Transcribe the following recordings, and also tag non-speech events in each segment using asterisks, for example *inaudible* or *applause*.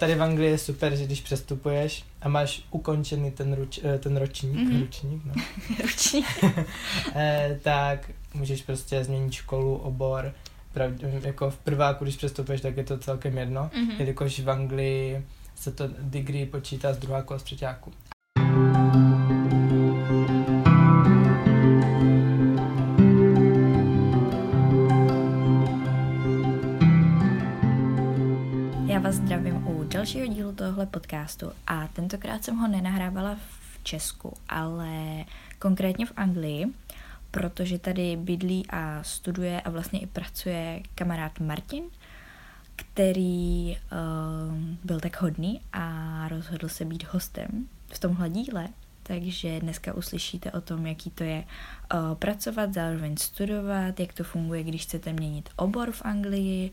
tady v Anglii je super, že když přestupuješ a máš ukončený ten, ruč, eh, ten ročník, Mhm. mm-hmm. ručník, no, *laughs* Ruční. *laughs* eh, tak můžeš prostě změnit školu, obor. Pravdě, jako v prváku, když přestupuješ, tak je to celkem jedno, Mhm. jelikož v Anglii se to degree počítá z druháku a z třetíku. Dalšího dílu tohohle podcastu a tentokrát jsem ho nenahrávala v Česku, ale konkrétně v Anglii, protože tady bydlí a studuje a vlastně i pracuje kamarád Martin, který uh, byl tak hodný a rozhodl se být hostem v tomhle díle. Takže dneska uslyšíte o tom, jaký to je uh, pracovat, zároveň studovat, jak to funguje, když chcete měnit obor v Anglii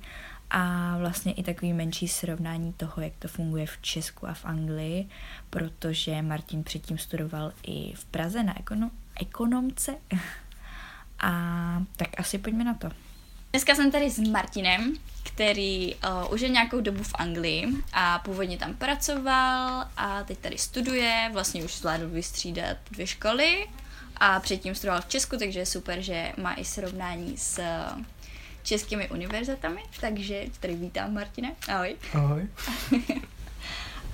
a vlastně i takový menší srovnání toho, jak to funguje v Česku a v Anglii, protože Martin předtím studoval i v Praze na ekono- ekonomce. *laughs* A tak asi pojďme na to. Dneska jsem tady s Martinem, který uh, už je nějakou dobu v Anglii a původně tam pracoval a teď tady studuje, vlastně už zvládl vystřídat dvě školy a předtím studoval v Česku, takže je super, že má i srovnání s českými univerzitami, takže tady vítám Martine, ahoj. Ahoj. *laughs*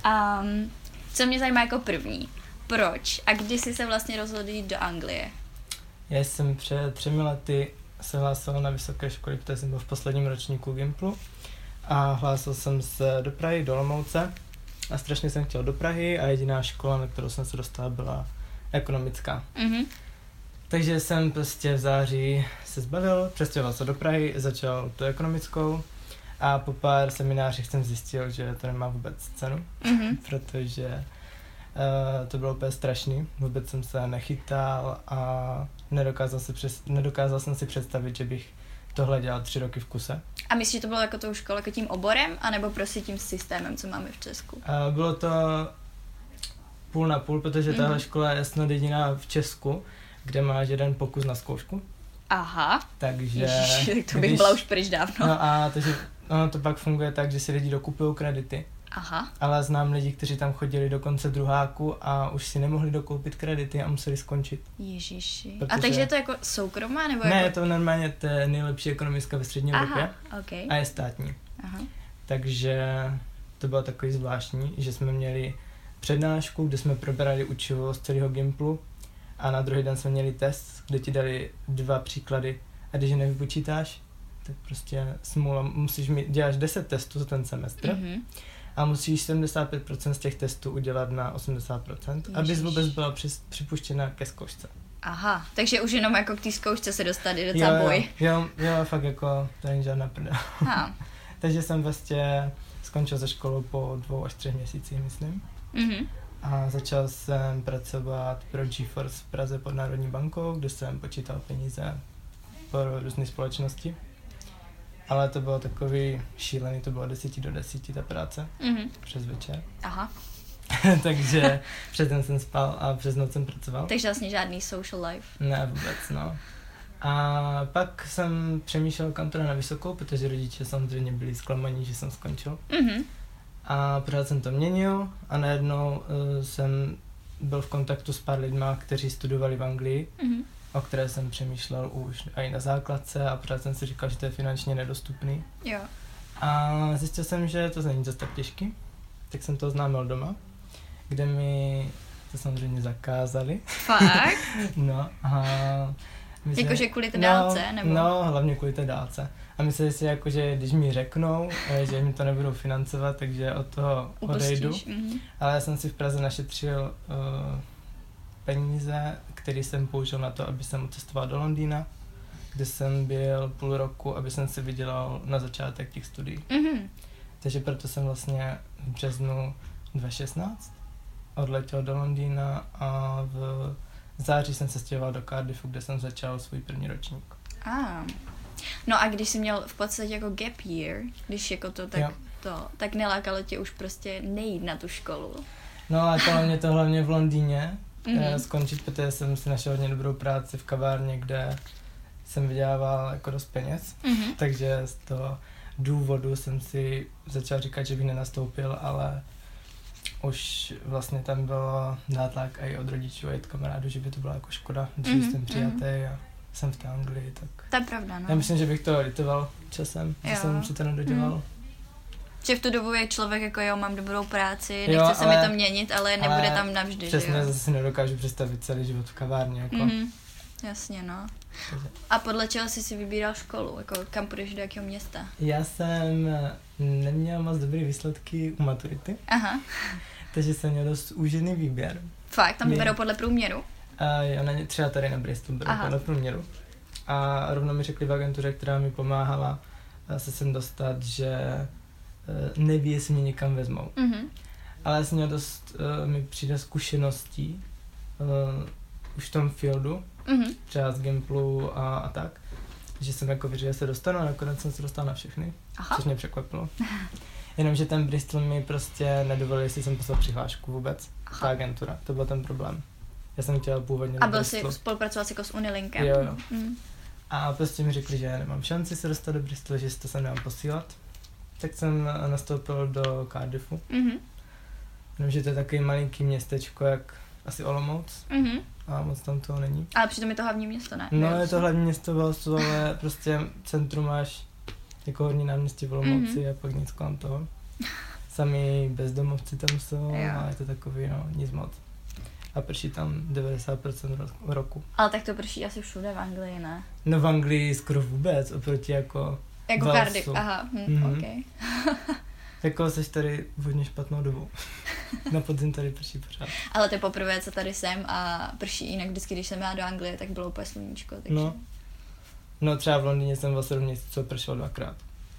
Um, co mě zajímá jako první, proč a kdy jsi se vlastně rozhodl jít do Anglie? Já jsem před třemi lety se hlásil na vysoké školy, protože jsem byl v posledním ročníku Gimplu a hlásil jsem se do Prahy, do Olomouce a strašně jsem chtěl do Prahy a jediná škola, na kterou jsem se dostal, byla ekonomická. Mhm. Takže jsem prostě v září se zbavil, přestěhoval se do Prahy, začal tu ekonomickou a po pár seminářích jsem zjistil, že to nemá vůbec cenu, Mhm. protože uh, to bylo úplně strašný. Vůbec jsem se nechytal a nedokázal, se přes, nedokázal jsem si představit, že bych tohle dělal tři roky v kuse. A myslíš, že to bylo jako tou školou, jako tím oborem, anebo prostě tím systémem, co máme v Česku? A bylo to půl na půl, protože Mhm. tahle škola je snad jediná v Česku, kde máš jeden pokus na zkoušku. Aha, Takže Ježiši, tak to bych když- byla už pryč dávno. No a takže ono to pak funguje tak, že si lidi dokupují kredity. Aha, Ale znám lidi, kteří tam chodili do konce druháku a už si nemohli dokoupit kredity a museli skončit. ježiši. A Protože- takže je to jako soukromá, nebo Ne, je jako... to normálně to je nejlepší ekonomická ve střední Evropě Aha, ok. a je státní. Aha. Takže to bylo takový zvláštní, že jsme měli přednášku, kde jsme probrali učivo z celého Gimplu a na druhý den jsme měli test, kde ti dali dva příklady a když je nevypočítáš, tak prostě smůla, musíš mít, děláš 10 testů za ten semestr Mhm. a musíš 75% z těch testů udělat na 80%, abys Ježiš. vůbec byla přis, připuštěna ke zkoušce. Aha, takže už jenom jako k té zkoušce se dostat je docela jo, boj. jo, jo, fakt jako, to není žádná prdel. *laughs* Takže jsem vlastně skončil ze školu po dvou až třech měsících, myslím. Mhm. A začal jsem pracovat pro GeForce v Praze pod Národní bankou, kde jsem počítal peníze pro různé společnosti. Ale to bylo takový šílený, to bylo 10 do 10 ta práce Mhm. přes večer. *laughs* Aha, Takže *laughs* přes den jsem spal a přes noc jsem pracoval. takže vlastně žádný social life. Ne, vůbec, no. A pak jsem přemýšlel, kam to na vysokou, protože rodiče samozřejmě byli zklamaní, že jsem skončil. Mhm. A pořád jsem to měnil a najednou uh, jsem byl v kontaktu s pár lidma, kteří studovali v Anglii, Mhm. o které jsem přemýšlel už i na základce a pořád jsem si říkal, že to je finančně nedostupný. Jo. A zjistil jsem, že to není zase tak těžký, tak jsem to oznámil doma, kde mi to samozřejmě zakázali. Fakt? *laughs* No a Jakože kvůli té dálce, nebo? No, hlavně kvůli té dálce. A myslím si, jako, že když mi řeknou, eh, že mi to nebudou financovat, takže od toho odejdu. Mhm. Ale já jsem si v Praze našetřil uh, peníze, které jsem použil na to, aby jsem cestoval do Londýna, kde jsem byl půl roku, aby jsem si vydělal na začátek těch studií. Mhm. Takže proto jsem vlastně v březnu 2016 odletěl do Londýna a v září jsem se stěhoval do Cardiffu, kde jsem začal svůj první ročník. Ah. No a když jsi měl v podstatě jako gap year, když jako to tak Jo. to, tak nelákalo tě už prostě nejít na tu školu. No a to mě to hlavně v Londýně Mhm. mm-hmm. skončit, protože jsem si našel hodně dobrou práci v kavárně, kde jsem vydělával jako dost peněz. Mhm. takže z toho důvodu jsem si začal říkat, že bych nenastoupil, ale už vlastně tam byl nátlak i od rodičů, i od kamarádů, že by to byla jako škoda, že Mhm, mm-hmm. jsem přijatý mhm. a jsem v té Anglii, tak To je pravda, no. já myslím, že bych to litoval časem, že Jo. jsem si to nedodělal. Mhm. Že v tu dobu je člověk jako jo, mám dobrou práci, Jo, nechce se ale- mi to měnit, ale nebude ale tam navždy, Přesně, že jo. zase nedokážu představit celý život v kavárně, jako. Mm-hmm. Mhm. Jasně, no. A podle čeho jsi si vybíral školu? Jako kam půjdeš do jakého města? Já jsem neměl moc dobré výsledky u maturity, Aha, *laughs* takže jsem měl dost úžený výběr. fakt, tam My- berou podle průměru? A já na ně, třeba tady na Bristolu beru Aha. podle průměru. A rovno mi řekli v agentuře, která mi pomáhala se sem dostat, že eh, neví, jestli mě někam vezmou. Mhm. Ale já jsem měl dost, uh, mi přijde zkušeností uh, už v tom fieldu, Mhm. třeba z Gimplu a, a tak, že jsem jako věřil, že se dostanu a nakonec jsem se dostal na všechny, Aha. což mě překvapilo. Jenomže ten Bristol mi prostě nedovolil, jestli jsem poslal přihlášku vůbec, ta Aha. agentura, to byl ten problém. Já jsem chtěl původně A byl jsi Bristolu. spolupracovat jako s Unilinkem? Jo, jo. Mhm. A prostě mi řekli, že nemám šanci se dostat do Bristolu, že si to sem nemám posílat. Tak jsem nastoupil do Cardiffu. Mhm. Jenomže to je takový malinký městečko, jak asi Olomouc. Mhm. A moc tam toho není. Ale přitom je to hlavní město, ne? No, je to hlavní město Walesu, ale prostě centrum máš jako horní náměstí v Olomouci Mhm. a pak nic kolem toho. Sami bezdomovci tam jsou Jo. a je to takový, no, nic moc. A prší tam 90% ro- roku. Ale tak to prší asi všude v Anglii, ne? No v Anglii skoro vůbec, oproti jako, Jako Walesu. Cardiff, aha, hm, Mhm. okay. *laughs* jako seš tady v hodně špatnou dobu. *laughs* Na podzim tady prší pořád. Ale to je poprvé, co tady jsem a prší jinak vždycky, když jsem já do Anglie, tak bylo úplně sluníčko, takže... No. No třeba v Londýně jsem vlastně měsíců pršel dvakrát.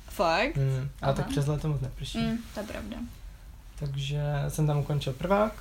Fakt? Mm. Ale tak Aha. přes léto moc neprší. Mm, to je pravda. Takže jsem tam ukončil prvák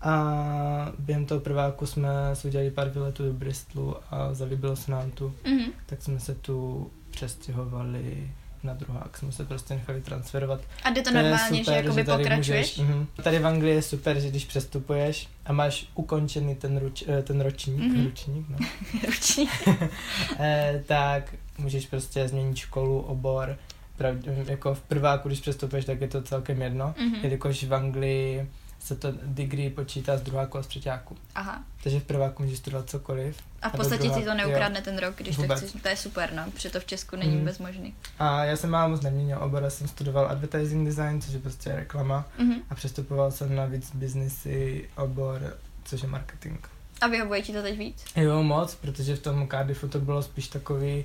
a během toho prváku jsme si udělali pár výletů do Bristolu a zalíbilo se nám tu, Mhm. tak jsme se tu přestěhovali na druhák, jsme se prostě nechali transferovat. A jde to, je normálně, že jakoby tady pokračuješ? Můžeš, mhm. Tady v Anglii je super, že když přestupuješ a máš ukončený ten, ruč, eh, ten ročník, Mhm. ručník no, *laughs* Ruční. *laughs* eh, tak můžeš prostě změnit školu, obor, Pravdě, jako v prváku, když přestupuješ, tak je to celkem jedno, Mhm. jelikož v Anglii se to degree počítá z druháku a z třetíku. Aha. Takže v prváku můžeš studovat cokoliv. A v podstatě ti to neukradne ten rok, když to Vůbec. chceš. To je super, no, protože to v Česku není Mhm. vůbec možný. A já jsem málo moc neměnil obor, já jsem studoval advertising design, což je prostě reklama, Mhm. a přestupoval jsem na víc businessy obor, což je marketing. A vyhovuje ti to teď víc? Jo, moc, protože v tom Cardiffu to bylo spíš takový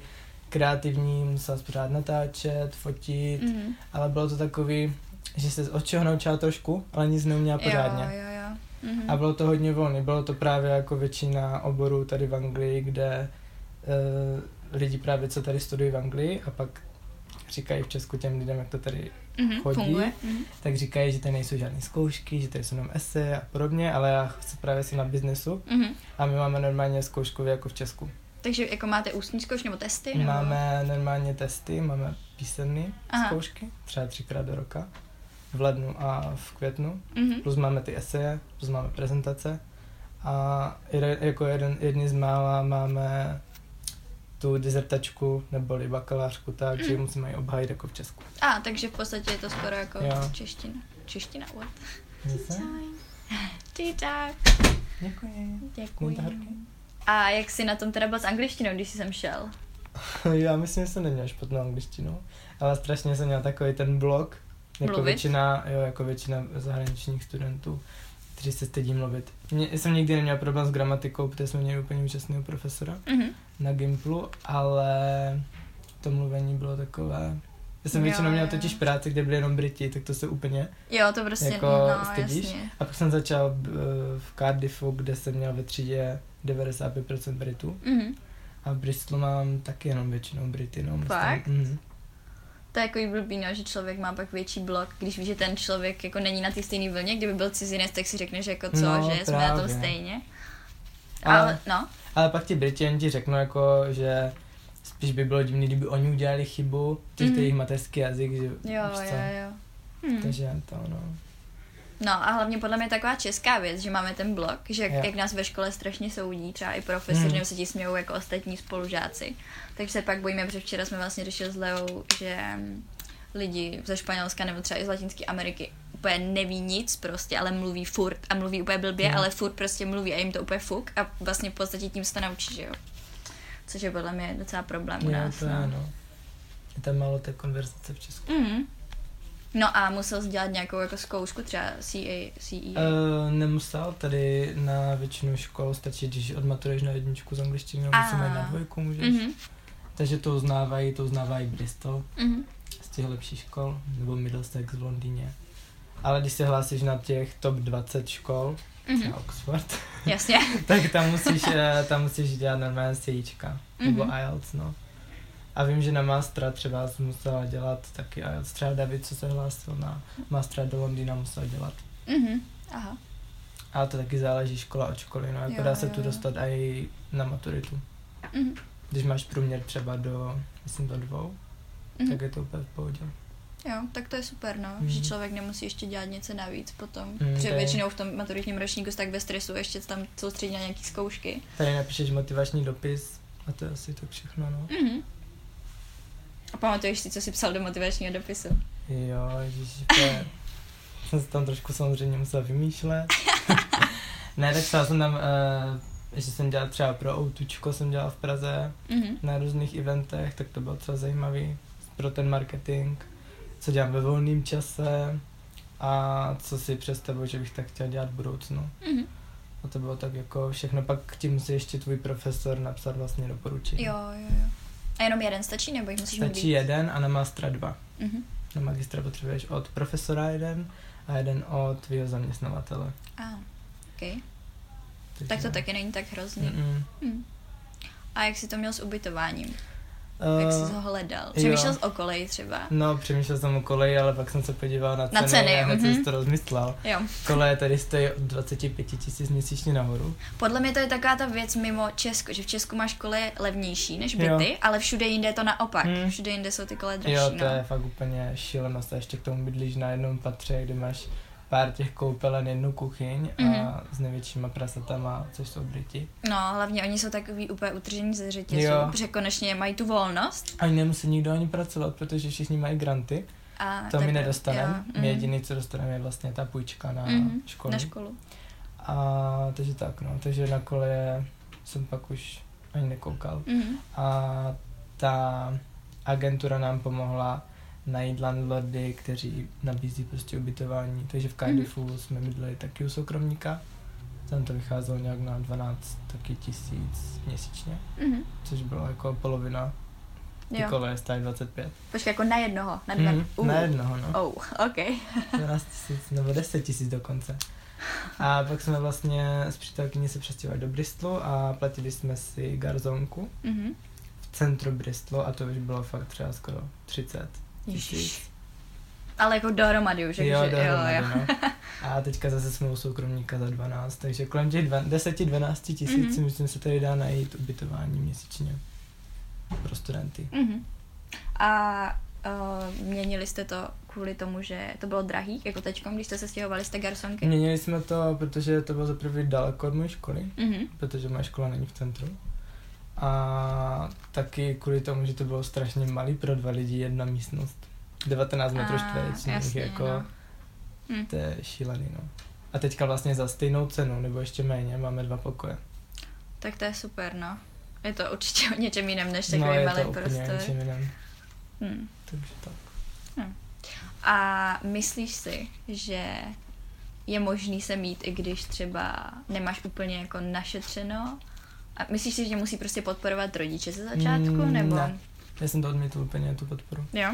kreativní, musel pořád natáčet, fotit, Mhm. ale bylo to takový, že se od čeho naučila trošku, ale nic neuměla pořádně. Jo, jo, jo. Mhm. A bylo to hodně volný, bylo to právě jako většina oborů tady v Anglii, kde uh, lidi právě co tady studují v Anglii a pak říkají v Česku těm lidem, jak to tady, Mhm, chodí. Funguje. Mhm. tak říkají, že tady nejsou žádné zkoušky, že tady jsou jenom esy a podobně, ale já chci právě si na biznesu Mhm. a my máme normálně zkouškově jako v Česku. Takže jako máte ústní zkoušky nebo testy? Nebo? Máme normálně testy, máme písemné zkoušky, třeba třikrát do roka, v lednu a v květnu. Mhm. plus máme ty eseje, plus máme prezentace a jako jeden, jedni z mála máme tu dizertačku neboli bakalářku tak, že ji musíme ji obhájit jako v Česku. A, takže v podstatě je to skoro jako Jo. čeština. Čeština, what? Zase? *laughs* Ty tak. Děkuji. Děkuji. A jak jsi na tom teda byl s angličtinou, když jsi sem šel? *laughs* Já myslím, že jsem neměl špatnou angličtinu, ale strašně jsem měl takový ten blok, jako Mluvit? většina, jo, jako většina zahraničních studentů, kteří se stydí mluvit. Mě, jsem nikdy neměl problém s gramatikou, protože jsme měli úplně úžasného profesora. Mhm. na Gimplu, ale to mluvení bylo takové... Já jsem Jo, většinou měl totiž práci, kde byli jenom Briti, tak to se úplně... Jo, to prostě, Jako no, stydíš? jasně. A pak jsem začal b- v Cardiffu, kde jsem měl ve třídě 95% Britů. Mhm. A v Bristolu mám taky jenom většinou Brity, no. myslím. Fakt? Mhm. To je jako blbý, no, že člověk má pak větší blok, když ví, že ten člověk jako není na té stejné vlně, kdyby byl cizinec, tak si řekne, že jako co, No, že jsme na tom právě. stejně. Ale- Ale, no, Ale pak ti Briti ti řeknou jako, že spíš by bylo divný, kdyby oni udělali chybu, to Mhm. je jejich mateřský jazyk, že jo, jo, jo. Hm. Takže to no. No a hlavně podle mě taková česká věc, že máme ten blok, že jak, Jo. jak nás ve škole strašně soudí, třeba i profesoři, Hmm. nebo se ti smějou jako ostatní spolužáci. Takže se pak bojíme, protože včera jsme vlastně řešili s Leou, že mm, lidi ze Španělska nebo třeba i z Latinské Ameriky úplně neví nic prostě, ale mluví furt a mluví úplně blbě, Hmm. ale furt prostě mluví a jim to úplně fuk a vlastně v podstatě tím se to naučí, že jo. Což je podle mě docela problém u nás. to je, no. Je tam málo té konverzace v Česku. Mhm. No a musel jsi dělat nějakou jako zkoušku, třeba CA, CE. Uh, nemusel, tady na většinu škol stačí, když odmaturuješ na jedničku z angličtiny, nebo se A. mají na dvojku můžeš. Mhm. Takže to uznávají, to uznávají Bristol Mhm. z těch lepších škol, nebo Middlesex v Londýně. Ale když se hlásíš na těch top 20 škol, třeba Oxford, Jasně. *laughs* tak tam musíš, eh, tam musíš dělat normálně CIčka, nebo Mhm. IELTS, no. A vím, že na Mastra třeba jsem musela dělat taky IELTS. Třeba David, co se hlásil na Mastra do Londýna, musel dělat. Mhm. Aha. A to taky záleží škola od školy, no. Jako Jo, dá se jo, tu jo. dostat i na maturitu. Mhm. Když máš průměr třeba do, myslím, do dvou, Mhm. tak je to úplně v pohodě. Jo, tak to je super, no, Mhm. že člověk nemusí ještě dělat něco navíc potom. Mhm, Protože většinou v tom maturitním ročníku tak ve stresu, ještě tam soustředí na nějaký zkoušky. Tady napíšeš motivační dopis a to je asi to všechno, no. Mhm. A pamatuješ si, co jsi psal do motivačního dopisu? Jo, ježiš, to je... jsem se tam trošku samozřejmě musel vymýšlet. *laughs* ne, tak psal jsem tam, uh, že jsem dělal třeba pro Outučko, jsem dělal v Praze Mhm. na různých eventech, tak to bylo třeba zajímavý pro ten marketing, co dělám ve volném čase a co si představuji, že bych tak chtěl dělat v budoucnu. Mhm. A to bylo tak jako všechno, pak ti musí ještě tvůj profesor napsat vlastně doporučení. Jo, jo, jo. A jenom jeden stačí, nebo jich musíš mít Stačí víc? jeden a na mastra dva. Mhm. Na magistra potřebuješ od profesora jeden a jeden od tvýho zaměstnavatele. A, ok. Takže Tak to taky není tak hrozný. Mm-mm. Mhm. A jak jsi to měl s ubytováním? Uh, Jak jsi ho hledal? Přemýšlel jsi o koleji třeba? No, přemýšlel jsem o koleji, ale pak jsem se podíval na ceny, Na ceny, a hned jsem mhm. to rozmyslel. Jo. Koleje tady stojí od 25 tisíc měsíčně nahoru. Podle mě to je taková ta věc mimo Česko, že v Česku máš koleje levnější než byty, Jo. ale všude jinde je to naopak. Hmm. Všude jinde jsou ty koleje dražší. Jo, to no. je fakt úplně šílenost. A ještě k tomu bydlíš na jednom patře, kde máš pár těch koupelen, jednu kuchyň a Mhm. s největšíma prasatama, což jsou Briti. No, hlavně oni jsou takový úplně utržení ze řetězu, Jo. protože konečně mají tu volnost. Ani nemusí nikdo ani pracovat, protože všichni mají granty. A To my tak- nedostaneme. My mhm. jediný, co dostaneme, je vlastně ta půjčka na Mhm, školu. Na školu. A takže tak, no. Takže na koleje jsem pak už ani nekoukal. Mhm. A ta agentura nám pomohla najít landlordy, kteří nabízí prostě ubytování. Takže v Cardiffu Mhm. jsme bydleli taky u soukromníka. Tam to vycházelo nějak na 12 taky tisíc měsíčně, Mhm. což bylo jako polovina. Ty Jo. koleje stály 25. Počkej, jako na jednoho, na dva. Mhm, Uh. na jednoho, no. Oh, ok. *laughs* 12 tisíc nebo 10 tisíc dokonce. A pak jsme vlastně s přítelkyní se přestěhovali do Bristolu a platili jsme si garzonku Mhm. v centru Bristolu a to už bylo fakt třeba skoro 30 tisíc. Ježiš. Ale jako dohromady už, Jo, takže dohromady, jo, jo. no. A teďka zase jsme u soukromníka za 12, takže kolem těch dva- 10-12 tisíc Mhm. si myslím se tady dá najít ubytování měsíčně pro studenty. Mhm. A uh, měnili jste to kvůli tomu, že to bylo drahý, jako teďkom, když jste se stěhovali z té garsonky? Měnili jsme to, protože to bylo za prvý daleko od mojí školy, Mhm. protože moje škola není v centru. A taky kvůli tomu, že to bylo strašně malý pro dva lidi, jedna místnost. 19 metrů čtverečních, jako no. Hm. to je šílený, no. A teďka vlastně za stejnou cenu, nebo ještě méně, máme dva pokoje. Tak to je super, no. Je to určitě o něčem jiném, než takový no, je malý to prostor. něčem jiném, Hm. takže tak. A myslíš si, že je možný se mít, i když třeba nemáš úplně jako našetřeno? A myslíš si, že musí prostě podporovat rodiče ze začátku, Mm, nebo? ne. Já jsem to odmítl úplně, tu podporu. Jo?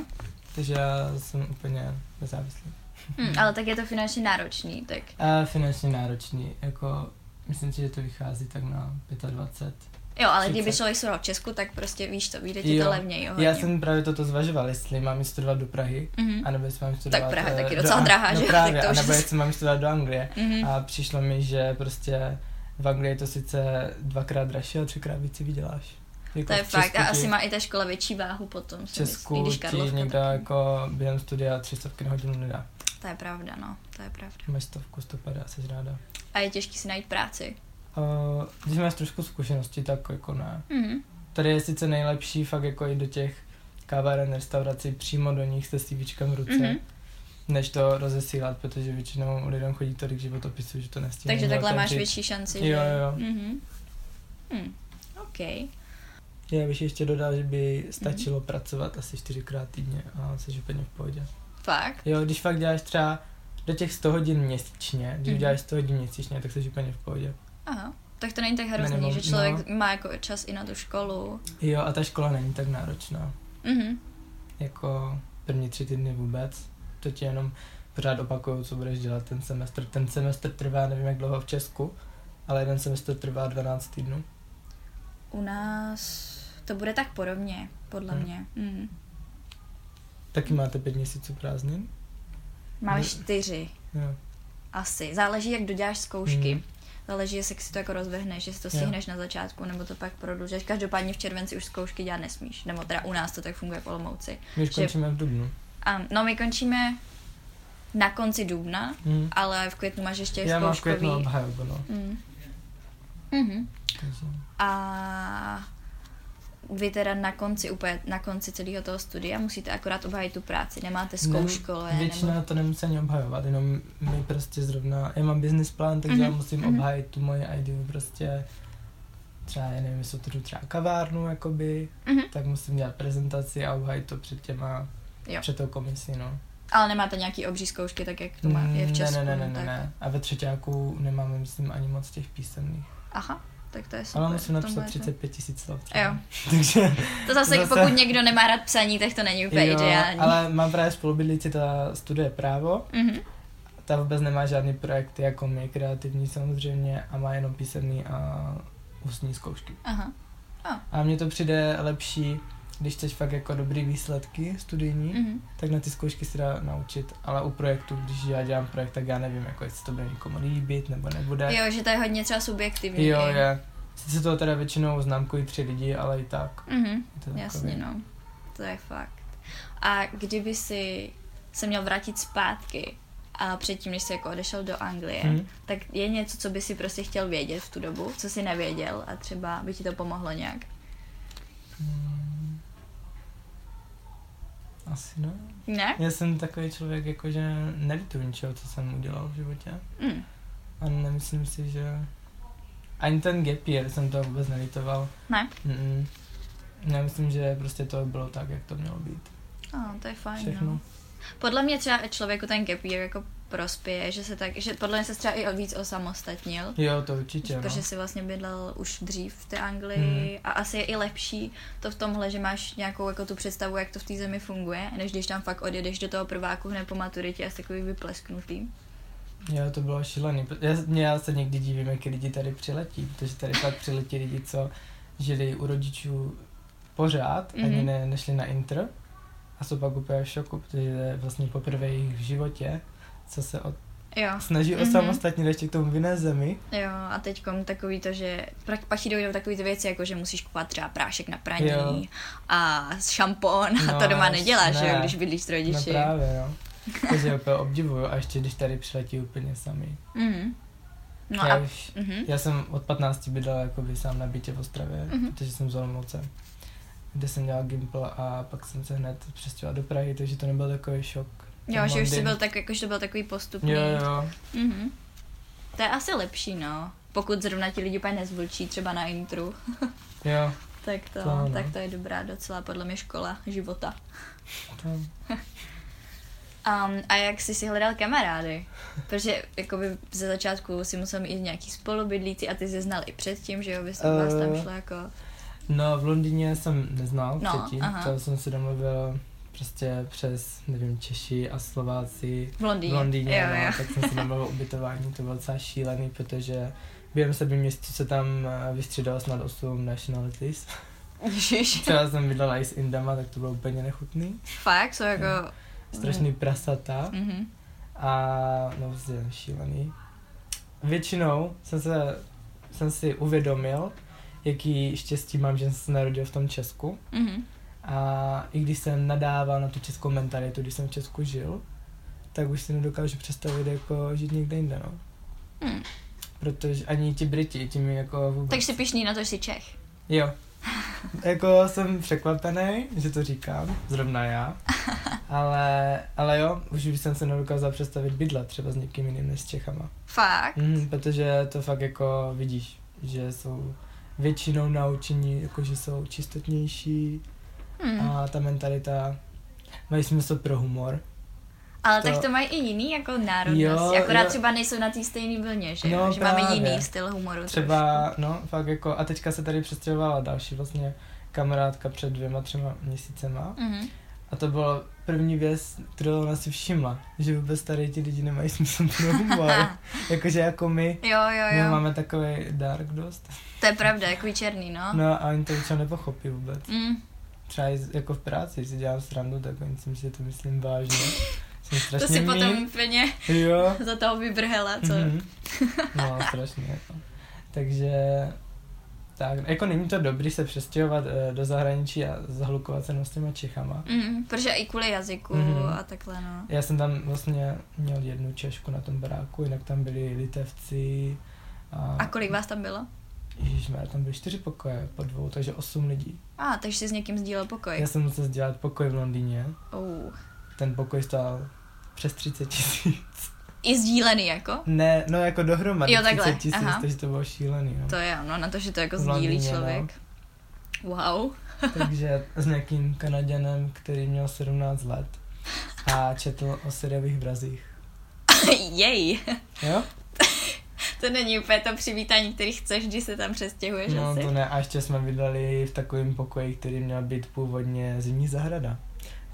Takže já jsem úplně nezávislý. Hm, ale tak je to finančně náročný, tak A finančně náročný, jako myslím si, že to vychází tak na 25. jo, ale kdyby 30. člověk studoval v Česku, tak prostě víš to, vyjde ti to levněji. jo, Já jsem právě toto zvažoval, jestli mám studovat do Prahy, Mhm. anebo jestli mám studovat... Praha je eh, taky do docela drahá, no že *laughs* jo? právě, Tak to už anebo je- jestli mám studovat do Anglie. Mhm. A přišlo mi, že prostě v Anglii je to sice dvakrát dražší, ale třikrát víc si vyděláš. Jako To je fakt. A asi má i ta škola větší váhu potom. V Česku když ti někdo taky. jako během studia 300 na hodinu nedá. To je pravda, no, to je pravda. Máš stovku, 150, jsi ráda. A je těžký si najít práci. Uh, když máš trošku zkušenosti, tak jako ne. Mhm. Tady je sice nejlepší fakt jako i do těch kaváren, restaurací, přímo do nich se CVčkem v ruce, Mhm. mm-hmm. Než to rozesílat, protože většinou lidem chodí tolik životopisů, že to nestíhají. Takže takhle máš větší šanci, Jo, že... jo. Mhm. Hm. OK. Já bych ještě dodal, že by Mhm. stačilo mm-hmm. pracovat asi čtyřikrát týdně a jsi úplně v pohodě. Fakt? Jo, když fakt děláš třeba do těch 100 hodin měsíčně, když Mhm. mm-hmm. děláš 100 hodin měsíčně, tak jsi úplně v pohodě. Aha. Tak to není tak hrozný, Minimum, že člověk no. má jako čas i na tu školu. Jo, a ta škola není tak náročná. Mhm. Jako první tři týdny vůbec. To ti jenom pořád opakuju, co budeš dělat ten semestr. Ten semestr trvá, nevím jak dlouho v Česku, ale jeden semestr trvá 12 týdnů. U nás to bude tak podobně, podle Mhm. mě. Mhm. Taky máte pět měsíců prázdnin? Máme čtyři, Jo. asi. Záleží, jak doděláš zkoušky. Mhm. Záleží, jestli si to jako rozvehneš, jestli to Jo. stihneš na začátku, nebo to pak prodlužeš. Každopádně v červenci už zkoušky dělat nesmíš. Nebo teda u nás to tak funguje v Olomouci. My už Že- končíme v Dubnu. A, no, my končíme na konci dubna, Mhm. ale v květnu máš ještě Já mám v květnu obhajobu, no. Mm. Mhm. Takže... A vy teda na konci, úplně na konci celého toho studia musíte akorát obhájit tu práci, nemáte zkouškole, Ne, většina nebo... to nemusí ani obhajovat, jenom my prostě zrovna, já mám business plán, takže Mhm, já musím mhm. obhájit tu moji ideu prostě třeba, já nevím, jestli otevřu třeba kavárnu, jakoby, Mhm. tak musím dělat prezentaci a obhájit to před těma, Jo. před tou komisí, no. Ale nemáte nějaký obří zkoušky, tak jak to má, je v Česku. ne, ne, ne, no, ne, tak... ne, a ve třetíku nemáme, myslím, ani moc těch písemných. Aha, tak to je super. Ale musím napsat tomhle je to- 35 tisíc slov třeba. Jo. *laughs* takže, To zase, Zase- pokud někdo nemá rád psaní, tak to není úplně jo, ideální. ale mám právě spolubydlící, ta studuje právo, Mhm. ta vůbec nemá žádný projekty jako my, kreativní samozřejmě, a má jenom písemný a ústní zkoušky. Aha. A mně to přijde lepší, když chceš fakt jako dobrý výsledky studijní, mm. Mhm. tak na ty zkoušky se dá naučit, ale u projektu, když já dělám projekt, tak já nevím, jako jestli to bude někomu líbit nebo nebude. Jo, že to je hodně třeba subjektivní. jo, je. Sice to teda většinou známkují tři lidi, ale i tak. Mhm. Je to Jasně, no. To je fakt. A kdyby si se měl vrátit zpátky a předtím, než jsi jako odešel do Anglie, Mhm. tak je něco, co by si prostě chtěl vědět v tu dobu, co jsi nevěděl a třeba by ti to pomohlo nějak. Hmm. Asi ne. Ne? Já jsem takový člověk, jako že nelituju ničeho, co jsem udělal v životě. Mm. A nemyslím si, že... Ani ten gap year jsem to vůbec nelitoval. Ne? Mm-mm. Já myslím, že prostě to bylo tak, jak to mělo být. Oh, to je fajn, Všechno. no. Podle mě třeba člověku ten gap year jako prospěje, že se tak, že podle mě se třeba i víc osamostatnil. Jo, to určitě, no. Protože jsi vlastně bydlel už dřív v té Anglii Mhm. a asi je i lepší to v tomhle, že máš nějakou jako tu představu, jak to v té zemi funguje, než když tam fakt odjedeš do toho prváku hned po maturitě a jsi takový vyplesknutý. Jo, to bylo šílený. Já, mě, já se někdy divím, jak lidi tady přiletí, protože tady fakt přiletí lidi, co žili u rodičů pořád, mm-hmm. ani Mhm. ne, nešli na intro a jsou pak úplně v šoku, protože vlastně poprvé jejich v životě, co se od, Jo. snaží Mhm. osamostatnit ještě k tomu v jiné zemi. Jo, a teď takový to, že pak, ti dojdou takový ty věci, jako že musíš kupovat třeba prášek na praní Jo. a šampon a No, to doma neděláš, ne. jo, když bydlíš s No rodiči. právě, jo. Takže úplně obdivuju a ještě když tady přiletí úplně sami. Mhm. No já, a... už, Mhm. já jsem od 15 bydlel jakoby sám na bytě v Ostravě, Mhm. protože jsem z Olomouce, kde jsem dělal Gimple a pak jsem se hned přestěhoval do Prahy, takže to nebyl takový šok. Jo, že už jsi byl tak, jakože to byl takový postupný. Jo, jo. Mhm. To je asi lepší, no. Pokud zrovna ti lidi úplně nezvlčí třeba na intru, *laughs* Jo, tak to, To tak to je dobrá docela podle mě škola života. *laughs* Um, a jak jsi si hledal kamarády? Protože jakoby ze začátku si musel mít nějaký spolubydlící a ty jsi znal i předtím, že jo, vy jste vás tam Eh, šlo jako... no v Londýně jsem neznal No, předtím, aha. to jsem si domluvil prostě přes, nevím, Češi a Slováci V Londýně. v Londýně, jo, no, jo. tak jsem si domluvil ubytování, to bylo docela šílený, protože během sedmi měsíců se tam eh, vystřídalo snad 8 nationalities. Ježiš. Třeba jsem bydlela i s Indama, tak to bylo úplně nechutný. Fakt, jsou jako... Strašný prasata Mhm. a no prostě šílený. Většinou jsem, se, jsem si uvědomil, jaký štěstí mám, že jsem se narodil v tom Česku. Mhm. A i když jsem nadával na tu českou mentalitu, když jsem v Česku žil, tak už si nedokážu představit jako žít někde jinde, no. Hmm. Protože ani ti Briti, tím jako vůbec. Takže jsi pišný na to, že jsi Čech. Jo. *laughs* jako jsem překvapený, že to říkám, zrovna já. *laughs* Ale, ale jo, už bych jsem se nedokázal představit bydlet třeba s někým jiným než s Čechama. Fakt? Mm, protože to fakt jako vidíš, že jsou většinou naučení, jako že jsou čistotnější Hmm. a ta mentalita, mají smysl pro humor. Ale to- tak to mají i jiný jako národnosti. Jo, Akorát jo. třeba nejsou na té stejné vlně, že, No, jo? že máme jiný styl humoru. Třeba, no, fakt jako, a teďka se tady přestěhovala další vlastně kamarádka před dvěma, třema měsícema. Mhm. A to bylo první věc, kterou ona si všimla, že vůbec tady ti lidi nemají smysl pro humor. *laughs* Jakože jako my, Jo, jo, my jo. máme takový dark dost. To je pravda, jako černý, no. No a oni to většinou nepochopí vůbec. Mm. Třeba jako v práci, když si dělám srandu, tak oni si myslí, že to myslím vážně. *laughs* Jsem To strašně si potom mín. úplně Jo. *laughs* za toho vybrhela, co? Mhm. *laughs* No, strašně. Jako. Takže tak, jako není to dobrý se přestěhovat eh, do zahraničí a zahlukovat se s těma Čechama. Mm, protože i kvůli jazyku Mhm. a takhle, no. Já jsem tam vlastně měl jednu Češku na tom baráku, jinak tam byli Litevci a, A kolik vás tam bylo? Ježišmarja, tam byly čtyři pokoje po dvou, takže osm lidí. A, takže jsi s někým sdílel pokoj. Já jsem musel sdělat pokoj v Londýně, Oh. ten pokoj stál přes 30 tisíc. I sdílený jako? Ne, no jako dohromady Jo, takhle, 30 tisíc, aha. takže to bylo šílený. No. To je ono, na to, že to jako V sdílí Londýně, no. člověk. Wow. *laughs* Takže s nějakým Kanaděnem, který měl 17 let a četl o seriových vrazích. Jej. Jo? To není úplně to přivítání, který chceš, když se tam přestěhuješ No asi. to ne, a ještě jsme bydleli v takovém pokoji, který měl být původně zimní zahrada.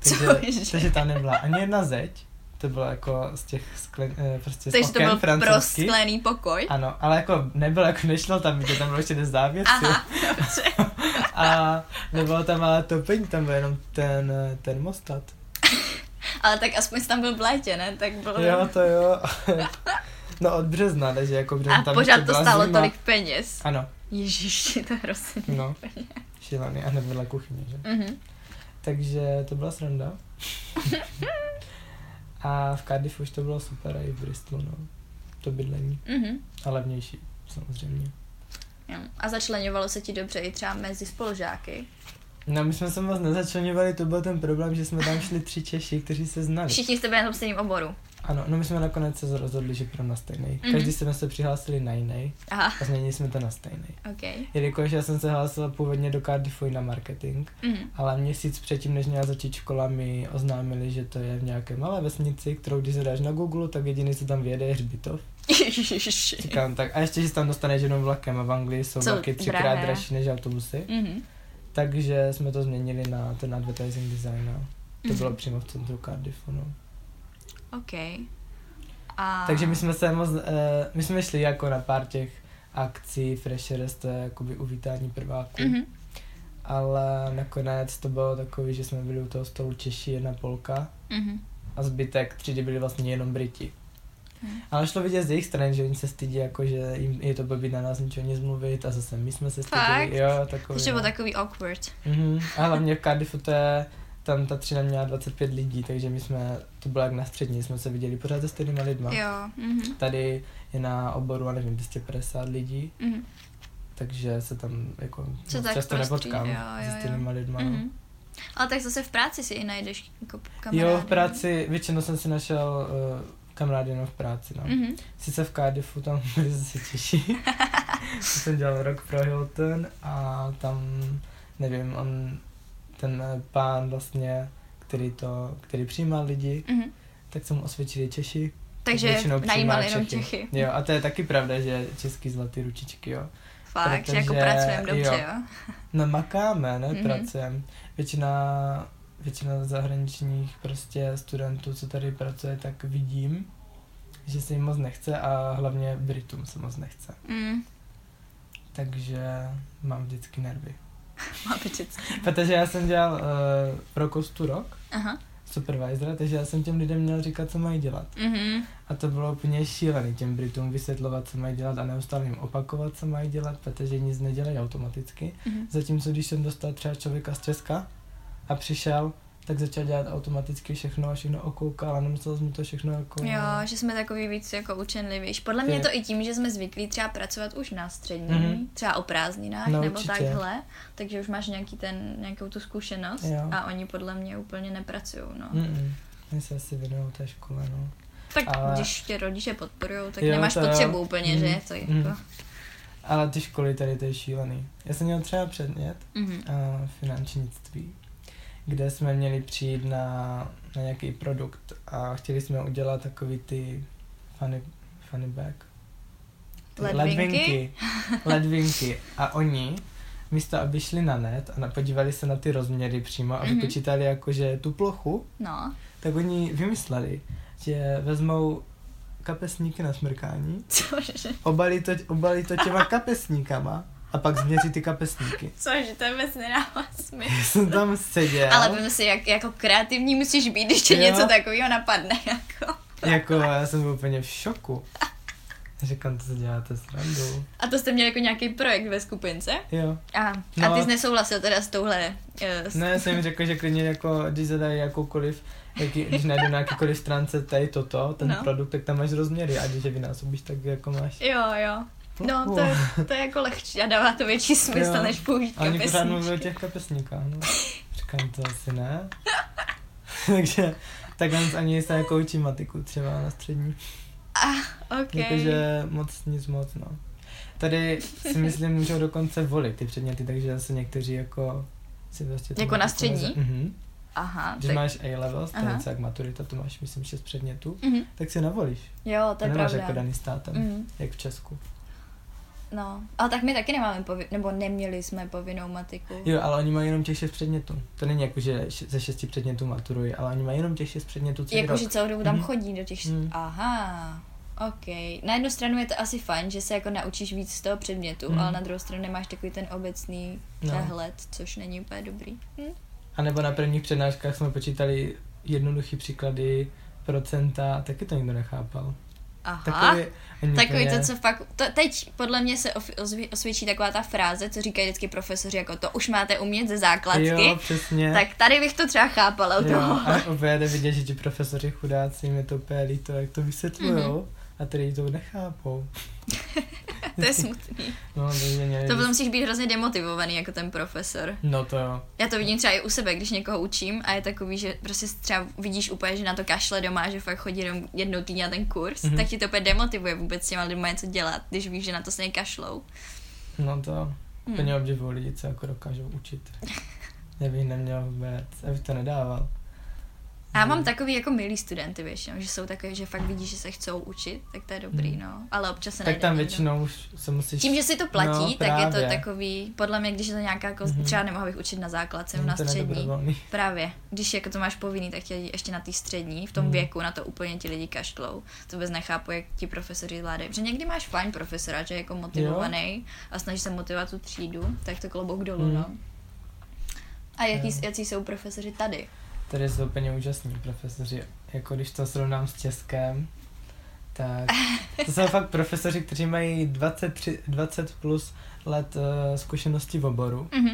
Takže, Cože? takže tam nebyla ani jedna zeď, to bylo jako z těch sklen, eh, prostě Takže to byl prosklený pokoj. Ano, ale jako nebyl, jako nešlo tam, vidět, tam bylo ještě jo. Aha, *laughs* dobře. A nebylo tam ale topení, tam byl jenom ten, ten mostat. *laughs* Ale tak aspoň tam byl v létě, ne? Tak bylo... Jo, to jo. *laughs* No od března, takže jako března A tam pořád to stálo zima. tolik peněz. Ano, Ježiši, to je hrozný. no, šílený a nebyla kuchyně, že? Mhm. Takže to byla sranda. *laughs* a v Cardiffu už to bylo super, i v Bristolu, no. To bydlení. Mhm. A levnější, samozřejmě. Jo. A začlenovalo se ti dobře i třeba mezi spolužáky. No my jsme se moc nezačlenovali, to byl ten problém, že jsme tam šli tři Češi, kteří se znali. Všichni jste byli na stejném oboru. Ano, no my jsme nakonec se rozhodli, že pro na stejný. Mhm. Každý jsme se přihlásili na jiný Aha, a změnili jsme to na stejný. ok. Jelikož já jsem se hlásil původně do Cardiffu na marketing, Mhm. ale měsíc předtím, než měla začít škola, mi oznámili, že to je v nějaké malé vesnici, kterou když zadáš na Google, tak jediný, co tam vyjede, je hřbitov. *laughs* Říkám tak, a ještě, že se tam dostaneš jenom vlakem a v Anglii jsou Co, vlaky třikrát drahé. dražší než autobusy. Mhm. Takže jsme to změnili na ten advertising design. To Mhm. bylo přímo v centru Cardiffu. No. Ok. A... Takže my jsme se moc, uh, my jsme šli jako na pár těch akcí Freshers, to je jakoby uvítání prváků. Mhm. Ale nakonec to bylo takový, že jsme byli u toho stolu Češi, jedna Polka Mhm. a zbytek třídy byli vlastně jenom Briti. Mhm. Ale šlo vidět z jejich strany, že oni se stydí, jako že jim je to blbý na nás ničeho nic mluvit a zase my jsme se Fakt? stydili. Jo, takový. Takže bylo no. takový awkward. Mhm. A hlavně v Cardiffu to je, tam ta třída měla 25 lidí, takže my jsme, to bylo jak na střední, jsme se viděli pořád se stejnýma lidma. Jo. Mhm. Tady je na oboru, a nevím, 250 lidí, Mhm. takže se tam jako Se moc tak často prostří, nepotkám jo, jo, se jo. stejnýma lidma. Mhm. Ale tak zase v práci si i najdeš jako kamarády. Jo, v práci, většinou jsem si našel uh, kamarády jenom v práci, no. Mhm. Sice v Cardiffu tam *laughs* byli zase. *laughs* To jsem dělal rok pro Hilton a tam, nevím, on, ten eh, pán vlastně, který to, který přijímal lidi, Mhm. tak se mu osvědčili Češi. Takže najímali jenom Čechy. Jo, a to je taky pravda, že český zlatý ručičky, jo. Fakt, že jako Protože- pracujeme dobře, jo. jo. No makáme, ne, Mhm. mm-hmm. pracujeme. Většina, většina zahraničních prostě studentů, co tady pracuje, tak vidím, že se jim moc nechce a hlavně Britům se moc nechce. Mm. Takže mám vždycky nervy. *laughs* Protože já jsem dělal uh, pro Kostu rok, Aha. supervisora, takže já jsem těm lidem měl říkat, co mají dělat. Mhm. A to bylo úplně šílený těm Britům vysvětlovat, co mají dělat a neustále jim opakovat, co mají dělat, protože nic nedělají automaticky. Mhm. Zatímco když jsem dostal třeba člověka z Česka a přišel, tak začal dělat automaticky všechno a všechno okoukal a nemusel mu to všechno jako... Jo, že jsme takový víc jako učenlivější. Podle mě je to i tím, že jsme zvyklí třeba pracovat už na střední, mm-hmm. třeba o prázdninách No, nebo určitě. takhle, takže už máš nějaký ten, nějakou tu zkušenost Jo. a oni podle mě úplně nepracují, no. Mm-mm. Oni se asi věnují té škole, no. Tak Ale- když tě rodiče podporují, tak Jo, nemáš to jo. potřebu úplně, Mm, že? To jako... mm. Ale ty školy tady, to je šílený. Já jsem měl třeba předmět Mhm. uh, finančnictví, kde jsme měli přijít na, na nějaký produkt a chtěli jsme udělat takový ty funny, funny bag. Ty Ledvinky? Ledvinky. *laughs* A oni, místo aby šli na net a podívali se na ty rozměry přímo a Mhm. vypočítali jakože tu plochu, No, tak oni vymysleli, že vezmou kapesníky na smrkání, cože, obalí to, obalí to těma kapesníkama a pak změří ty kapesníky. *laughs* cože, to vůbec nedává smysl. Já jsem tam seděl, Ale vím si, jak, jako kreativní musíš být, když tě něco takového napadne, jako. jako já jsem byl úplně v šoku. Říkám, to se děláte srandu. A to jste měli jako nějaký projekt ve skupince? Jo. A, No. a ty jsi nesouhlasil teda s touhle... Uh, s... Ne, já jsem jim řekl, že klidně jako, když zadají jakoukoliv, jaký, když najdu na jakýkoliv stránce tady toto, ten no. produkt, tak tam máš rozměry a když je vynásobíš, tak jako máš. Jo, jo. No, to, je- to je jako lehčí a dává to větší smysl, Jo. než použít A oni pořád mluví o kapesníčky. těch kapesníkách, no. Říkám, to asi ne. *laughs* Takže takhle ani se jako učí matiku třeba na střední. Ah, ok. Jakože moc nic moc, no. Tady si myslím, můžou dokonce volit ty předměty, takže zase někteří jako si prostě... Jako na střední? Mhm. Aha, Když tak... máš A-levels, to je jak maturita, to máš myslím šest předmětů, Mhm. tak si navolíš. Jo, to je nemáš pravda. jako daný státem, Mhm. jak v Česku. No, ale tak my taky nemáme povin... nebo neměli jsme povinnou matiku. Jo, ale oni mají jenom těch šest předmětů. To není jako, že ze šesti předmětů maturují, ale oni mají jenom těch šest předmětů celý Jakože rok. celou dobu tam Mhm. chodí do těch... Mhm. Aha, ok. Na jednu stranu je to asi fajn, že se jako naučíš víc z toho předmětu, Mhm. ale na druhou stranu nemáš takový ten obecný No. přehled, což není úplně dobrý. Hm? A nebo na prvních přednáškách jsme počítali jednoduchý příklady, procenta, taky to nikdo nechápal. Aha. Takový, Takový to, co fakt, to, teď podle mě se osvědčí taková ta fráze, co říkají vždycky profesoři, jako to už máte umět ze základky, Jo, přesně. tak tady bych to třeba chápala u jo, toho. a *laughs* úplně vidět, že ti profesoři chudáci, je to úplně líto, jak to vysvětlujou, Mhm. a tady to nechápou. *laughs* *laughs* to je smutný. No, měli... To potom musíš být hrozně demotivovaný jako ten profesor. No to jo. Já to vidím třeba i u sebe, když někoho učím a je takový, že prostě třeba vidíš úplně, že na to kašle doma, že fakt chodí jenom jednou týdně na ten kurz, Mhm. mm-hmm. tak ti to úplně demotivuje vůbec s těma lidma něco dělat, když víš, že na to se kašlou. No to Hmm. úplně obdivuju lidi, co jako dokážou učit. *laughs* Já bych neměl vůbec, já bych to nedával. A já mám takový jako milý studenty většinou, že jsou takový, že fakt vidí, že se chcou učit, tak to je dobrý, Hmm. no. Ale občas se Tak tam někdo. většinou už se musíš... Tím, že si to platí, No, tak je to takový, podle mě, když je to nějaká, jako, Mhm. třeba nemohla bych učit na základce, Není na střední. Právě, když jako to máš povinný, tak tě ještě na té střední, v tom Mhm. věku, na to úplně ti lidi kašlou. To vůbec nechápu, jak ti profesoři zvládají. Protože někdy máš fajn profesora, že je jako motivovaný a snaží se motivovat tu třídu, tak to klobouk dolů, Mhm. no. A jaký, Jo. jaký jsou profesoři tady? Tady jsou úplně úžasní profesoři. Jako když to srovnám s Českem, tak to jsou *laughs* fakt profesoři, kteří mají 23, 20 plus let uh, zkušenosti v oboru Mhm.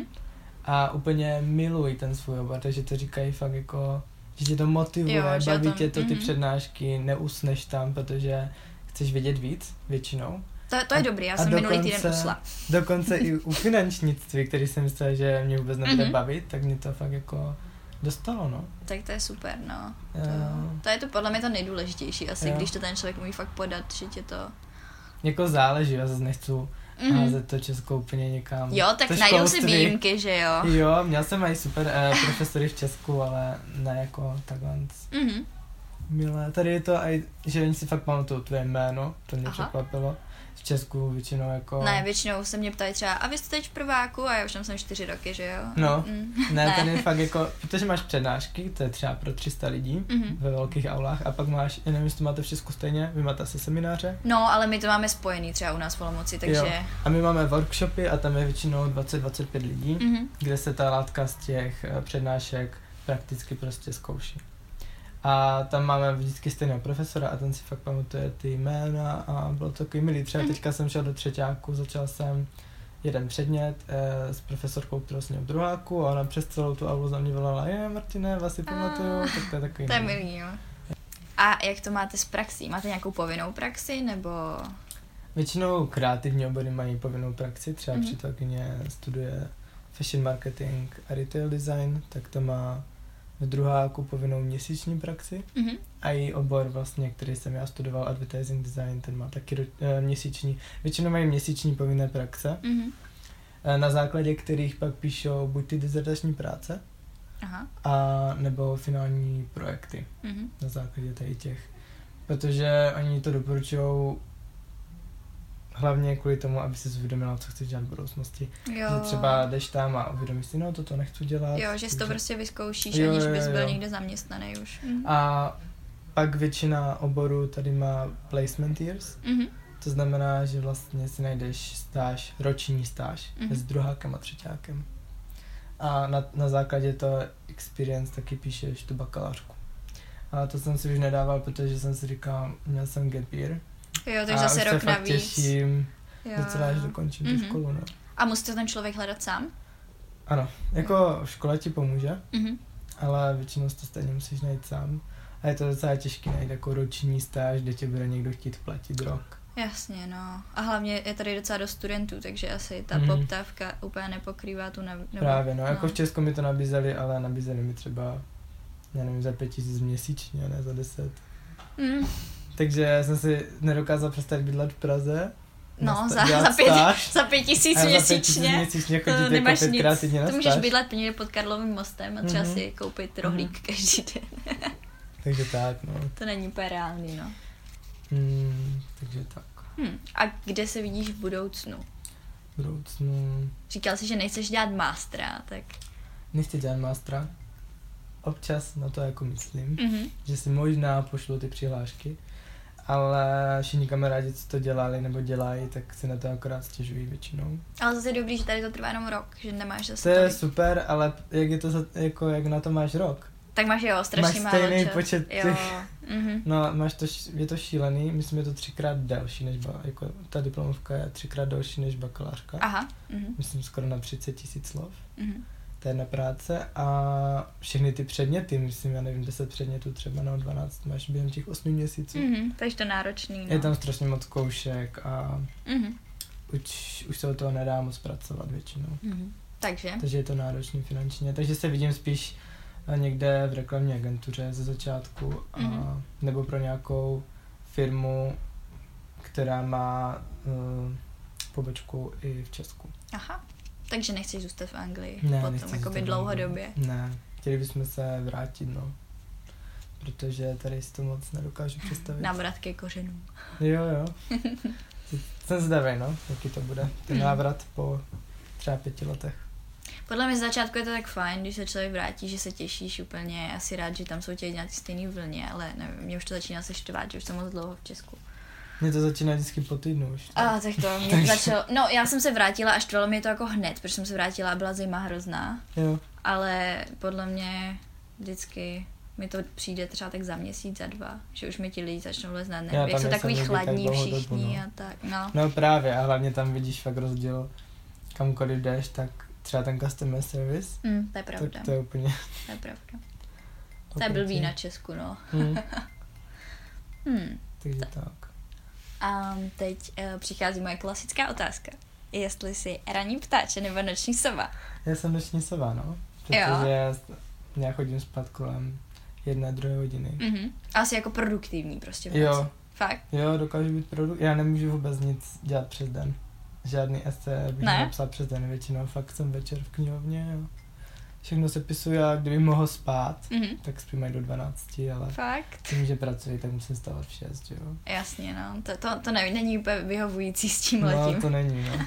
a úplně milují ten svůj obor, takže to říkají fakt jako, že tě to motivuje, Jo, baví tom- tě to ty mhm. přednášky, neusneš tam, protože chceš vědět víc většinou. To, to je A- dobrý, já jsem minulý týden dokonce- usla. Dokonce i u *laughs* finančnictví, který jsem myslel, že mě vůbec nebude Mhm. bavit, tak mě to fakt jako dostalo, no. Tak to je super, no. To, Jo. to je to podle mě to nejdůležitější asi, Jo. když to ten člověk umí fakt podat, že tě to... Jako záleží, já zase nechci Mhm. házet to Česko úplně někam. Jo, tak To najdou si výjimky, že jo. Jo, měl jsem i super eh, profesory v Česku, ale ne jako takhle Mhm. milé. Tady je to i, že oni si fakt pamatují tvoje jméno, to mě Aha. překvapilo. V Česku většinou jako... Ne, většinou se mě ptají třeba, a vy jste teď v prváku a já už tam jsem čtyři roky, že jo? No. Mm. Ne, Ne. tady je fakt jako, protože máš přednášky, to je třeba pro 300 lidí Mhm. ve velkých aulách a pak máš, já nevím, jestli to máte v Česku stejně, vy máte asi semináře. No, ale my to máme spojený třeba u nás v Olomouci, takže... Jo. A my máme workshopy a tam je většinou 20-25 lidí, Mhm. kde se ta látka z těch eh, přednášek prakticky prostě zkouší. A tam máme vždycky stejného profesora a ten si fakt pamatuje ty jména a bylo to takový milý. Třeba Mhm. teďka jsem šel do třetíku, začal jsem jeden předmět eh, s profesorkou, kterou jsem měl v druháku a ona přes celou tu aulu za mě volala, je Martine, vás si pamatuju, tak to je takový To je milý. jo. A jak to máte s praxí? Máte nějakou povinnou praxi, nebo... Většinou kreativní obory mají povinnou praxi, třeba Mhm. mm-hmm. přítelkyně studuje fashion marketing a retail design, tak to má v druháku povinnou měsíční praxi. Mhm. A její obor vlastně, který jsem já studoval, advertising design, ten má taky ro- eh, měsíční. Většinou mají měsíční povinné praxe, Mhm. eh, na základě kterých pak píšou buď ty dizertační práce, Aha. a nebo finální projekty Mhm. na základě tady těch. Protože oni to doporučují hlavně kvůli tomu, aby si uvědomila, co chceš dělat v budoucnosti. Jo. Že třeba jdeš tam a uvědomíš si, no toto nechci dělat. Jo, že si to prostě vyzkoušíš, Jo, aniž jo, bys byl jo. někde zaměstnaný už. Mhm. A pak většina oborů tady má placement years, Mhm. to znamená, že vlastně si najdeš stáž, roční stáž Mhm. mm-hmm. s druhákem a třetíákem. A na, na základě toho experience taky píšeš tu bakalářku. A to jsem si už nedával, protože jsem si říkal, měl jsem gap year. Jo, takže a zase se rok fakt navíc. těším, Jo. docela až dokončím tu Mhm. školu. No. A musí to ten člověk hledat sám? Ano, jako škola ti pomůže, Mhm. ale většinou to stejně musíš najít sám. A je to docela těžké najít jako roční stáž, kde tě bude někdo chtít platit rok. Jasně, no. A hlavně je tady docela dost studentů, takže asi ta Mhm. poptávka úplně nepokrývá tu ne- nebo, Právě, no, jako v Česku mi to nabízeli, ale nabízeli mi třeba, já nevím, za pět tisíc měsíčně, ne za deset. Mm, Takže jsem si nedokázal přestat bydlet v Praze. no, za, za, pět, stáž, za pět tisíc a za pět tisíc měsíčně. měsíčně To jako nemáš pětkrát nic. To můžeš bydlet někde pod Karlovým mostem a třeba Mhm. si koupit rohlík každý den. *laughs* Takže tak, no. To není úplně reálný, no. Hmm, takže tak. Hm. A kde se vidíš v budoucnu? V budoucnu Říkal jsi, že nechceš dělat mástra, tak... nechci dělat mástra. Občas na to jako myslím, Mhm. že si možná pošlu ty přihlášky, ale všichni kamarádi, co to dělali nebo dělají, tak si na to akorát stěžují většinou. Ale zase je dobrý, že tady to trvá jenom rok, že nemáš To zase je tolik. super, ale jak je to za, jako jak na to máš rok? Tak máš jo, strašně Máš málo stejný čas. počet Jo. těch- Mhm. No, máš to, je to šílený, myslím, je to třikrát delší než, ba, jako ta diplomovka je třikrát delší než bakalářka. Aha. Mhm. Myslím skoro na 30 tisíc slov. Mhm. Jedna práce a všechny ty předměty, myslím, já nevím, 10 předmětů třeba nebo 12 máš během těch 8 měsíců. Mhm. Takže to náročný, no. Je tam strašně moc zkoušek a Mhm. už, už se o toho nedá moc pracovat většinou. Mhm. Takže? Takže je to náročný finančně. Takže se vidím spíš eh, někde v reklamní agentuře ze začátku a, Mhm. nebo pro nějakou firmu, která má uh, pobočku i v Česku. Aha. Takže nechceš zůstat v Anglii Ne, potom, jakoby dlouhodobě. Ne, chtěli bychom se vrátit, no. Protože tady si to moc nedokážu představit. Návrat ke kořenům. Jo, jo. *laughs* Jsem zdavý, no, jaký to bude. Ten Mhm. návrat po třeba pěti letech. Podle mě z začátku je to tak fajn, když se člověk vrátí, že se těšíš úplně, asi rád, že tam jsou tě nějaký stejný vlně, ale nevím, mě už to začíná se štvát, že už jsem moc dlouho v Česku. Mně to začíná vždycky po týdnu už. A tak to mě Takže- začalo, no já jsem se vrátila a štvalo mě to jako hned, protože jsem se vrátila a byla zima hrozná, Jo. ale podle mě vždycky mi to přijde třeba tak za měsíc, za dva, že už mi ti lidi začnou lézt na nervy, jsou takový nikdy tak chladní dlouhou dobu, všichni no. a tak, no. No právě a hlavně tam vidíš fakt rozdíl, kamkoliv jdeš, tak třeba ten customer service, Mm, to je pravda, tak to je úplně... to je pravda. *laughs* To je blbý na Česku, no. Hmm, *laughs* Hmm. takže tak. A teď uh, přichází moje klasická otázka. Jestli jsi ranní ptáče nebo noční sova. Já jsem noční sova, no. Protože já chodím spát kolem jedné, druhé hodiny. Mhm. Asi jako produktivní prostě v Jo. Fakt? jo, dokážu být produkt. Já nemůžu vůbec nic dělat přes den. Žádný esce bych Ne? napsal přes den většinou, fakt jsem večer v knihovně, jo. Všechno se pisuju a kdybych mohl spát, Mhm. tak spím do 12, ale Fakt? tím, že pracuji, tak musím stávat v 6, jo. Jasně, no. To, to, to nevím, není úplně vyhovující s tím No, letím. to není, no.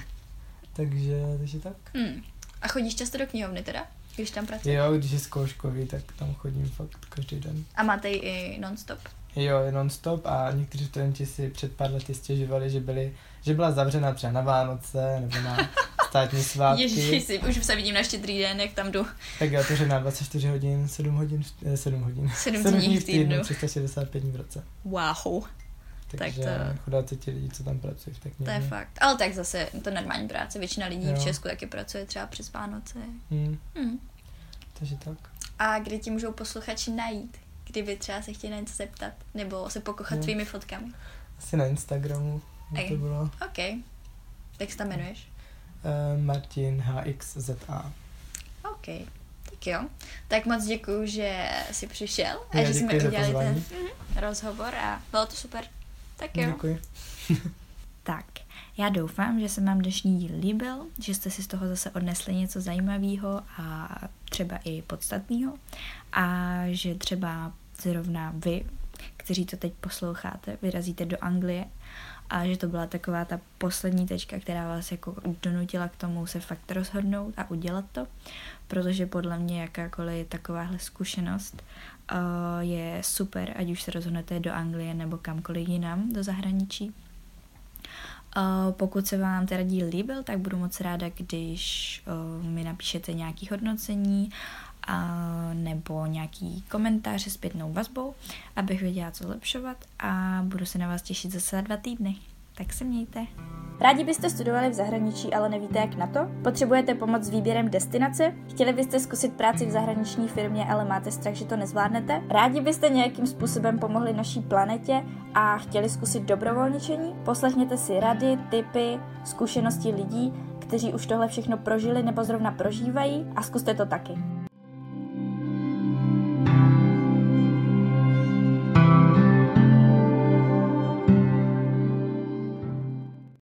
Takže, takže tak. Hmm. A chodíš často do knihovny teda? Když tam pracuješ? Jo, když je zkouškový, tak tam chodím fakt každý den. A máte ji i non-stop? Jo, non-stop a někteří studenti si před pár lety stěžovali, že, byli, že byla zavřena třeba na Vánoce nebo na *laughs* státní svátky. Ježiši, už se vidím na štědrý den, jak tam jdu. Tak je otevřená 24 hodin, 7 hodin, v- eh, 7 hodin. Sedm Sedm dní v týdnu. 365 dní v roce. Wow. takže to- chudáci ti lidi, co tam pracují v té To je fakt. Ale tak zase to normální práce. Většina lidí Jo. v Česku taky pracuje třeba přes Vánoce. Hmm, Hm. takže tak. A kde ti můžou posluchači najít? Kdyby třeba se chtěli na něco zeptat, nebo se pokochat Jo. tvými fotkami. Asi na Instagramu by to bylo OK. Jak se tam jmenuješ? Uh, Martin HXZA. OK. Tak jo. Tak moc děkuju, že jsi přišel a Já že jsme děkuji udělali ten pozvání. mhm, rozhovor a bylo to super. Tak jo. Děkuji. *laughs* Tak, já doufám, že se vám dnešní díl líbil, že jste si z toho zase odnesli něco zajímavého a třeba i podstatného a že třeba zrovna vy, kteří to teď posloucháte, vyrazíte do Anglie a že to byla taková ta poslední tečka, která vás jako donutila k tomu se fakt rozhodnout a udělat to, protože podle mě jakákoliv takováhle zkušenost uh, je super, ať už se rozhodnete do Anglie nebo kamkoliv jinam do zahraničí. Uh, pokud se vám teda díl líbil, tak budu moc ráda, když uh, mi napíšete nějaký hodnocení a, nebo nějaký komentář se zpětnou vazbou, abych věděla, co zlepšovat a budu se na vás těšit zase za dva týdny. Tak se mějte. Rádi byste studovali v zahraničí, ale nevíte jak na to? Potřebujete pomoc s výběrem destinace? Chtěli byste zkusit práci v zahraniční firmě, ale máte strach, že to nezvládnete? Rádi byste nějakým způsobem pomohli naší planetě a chtěli zkusit dobrovolničení? Poslechněte si rady, tipy, zkušenosti lidí, kteří už tohle všechno prožili nebo zrovna prožívají a zkuste to taky.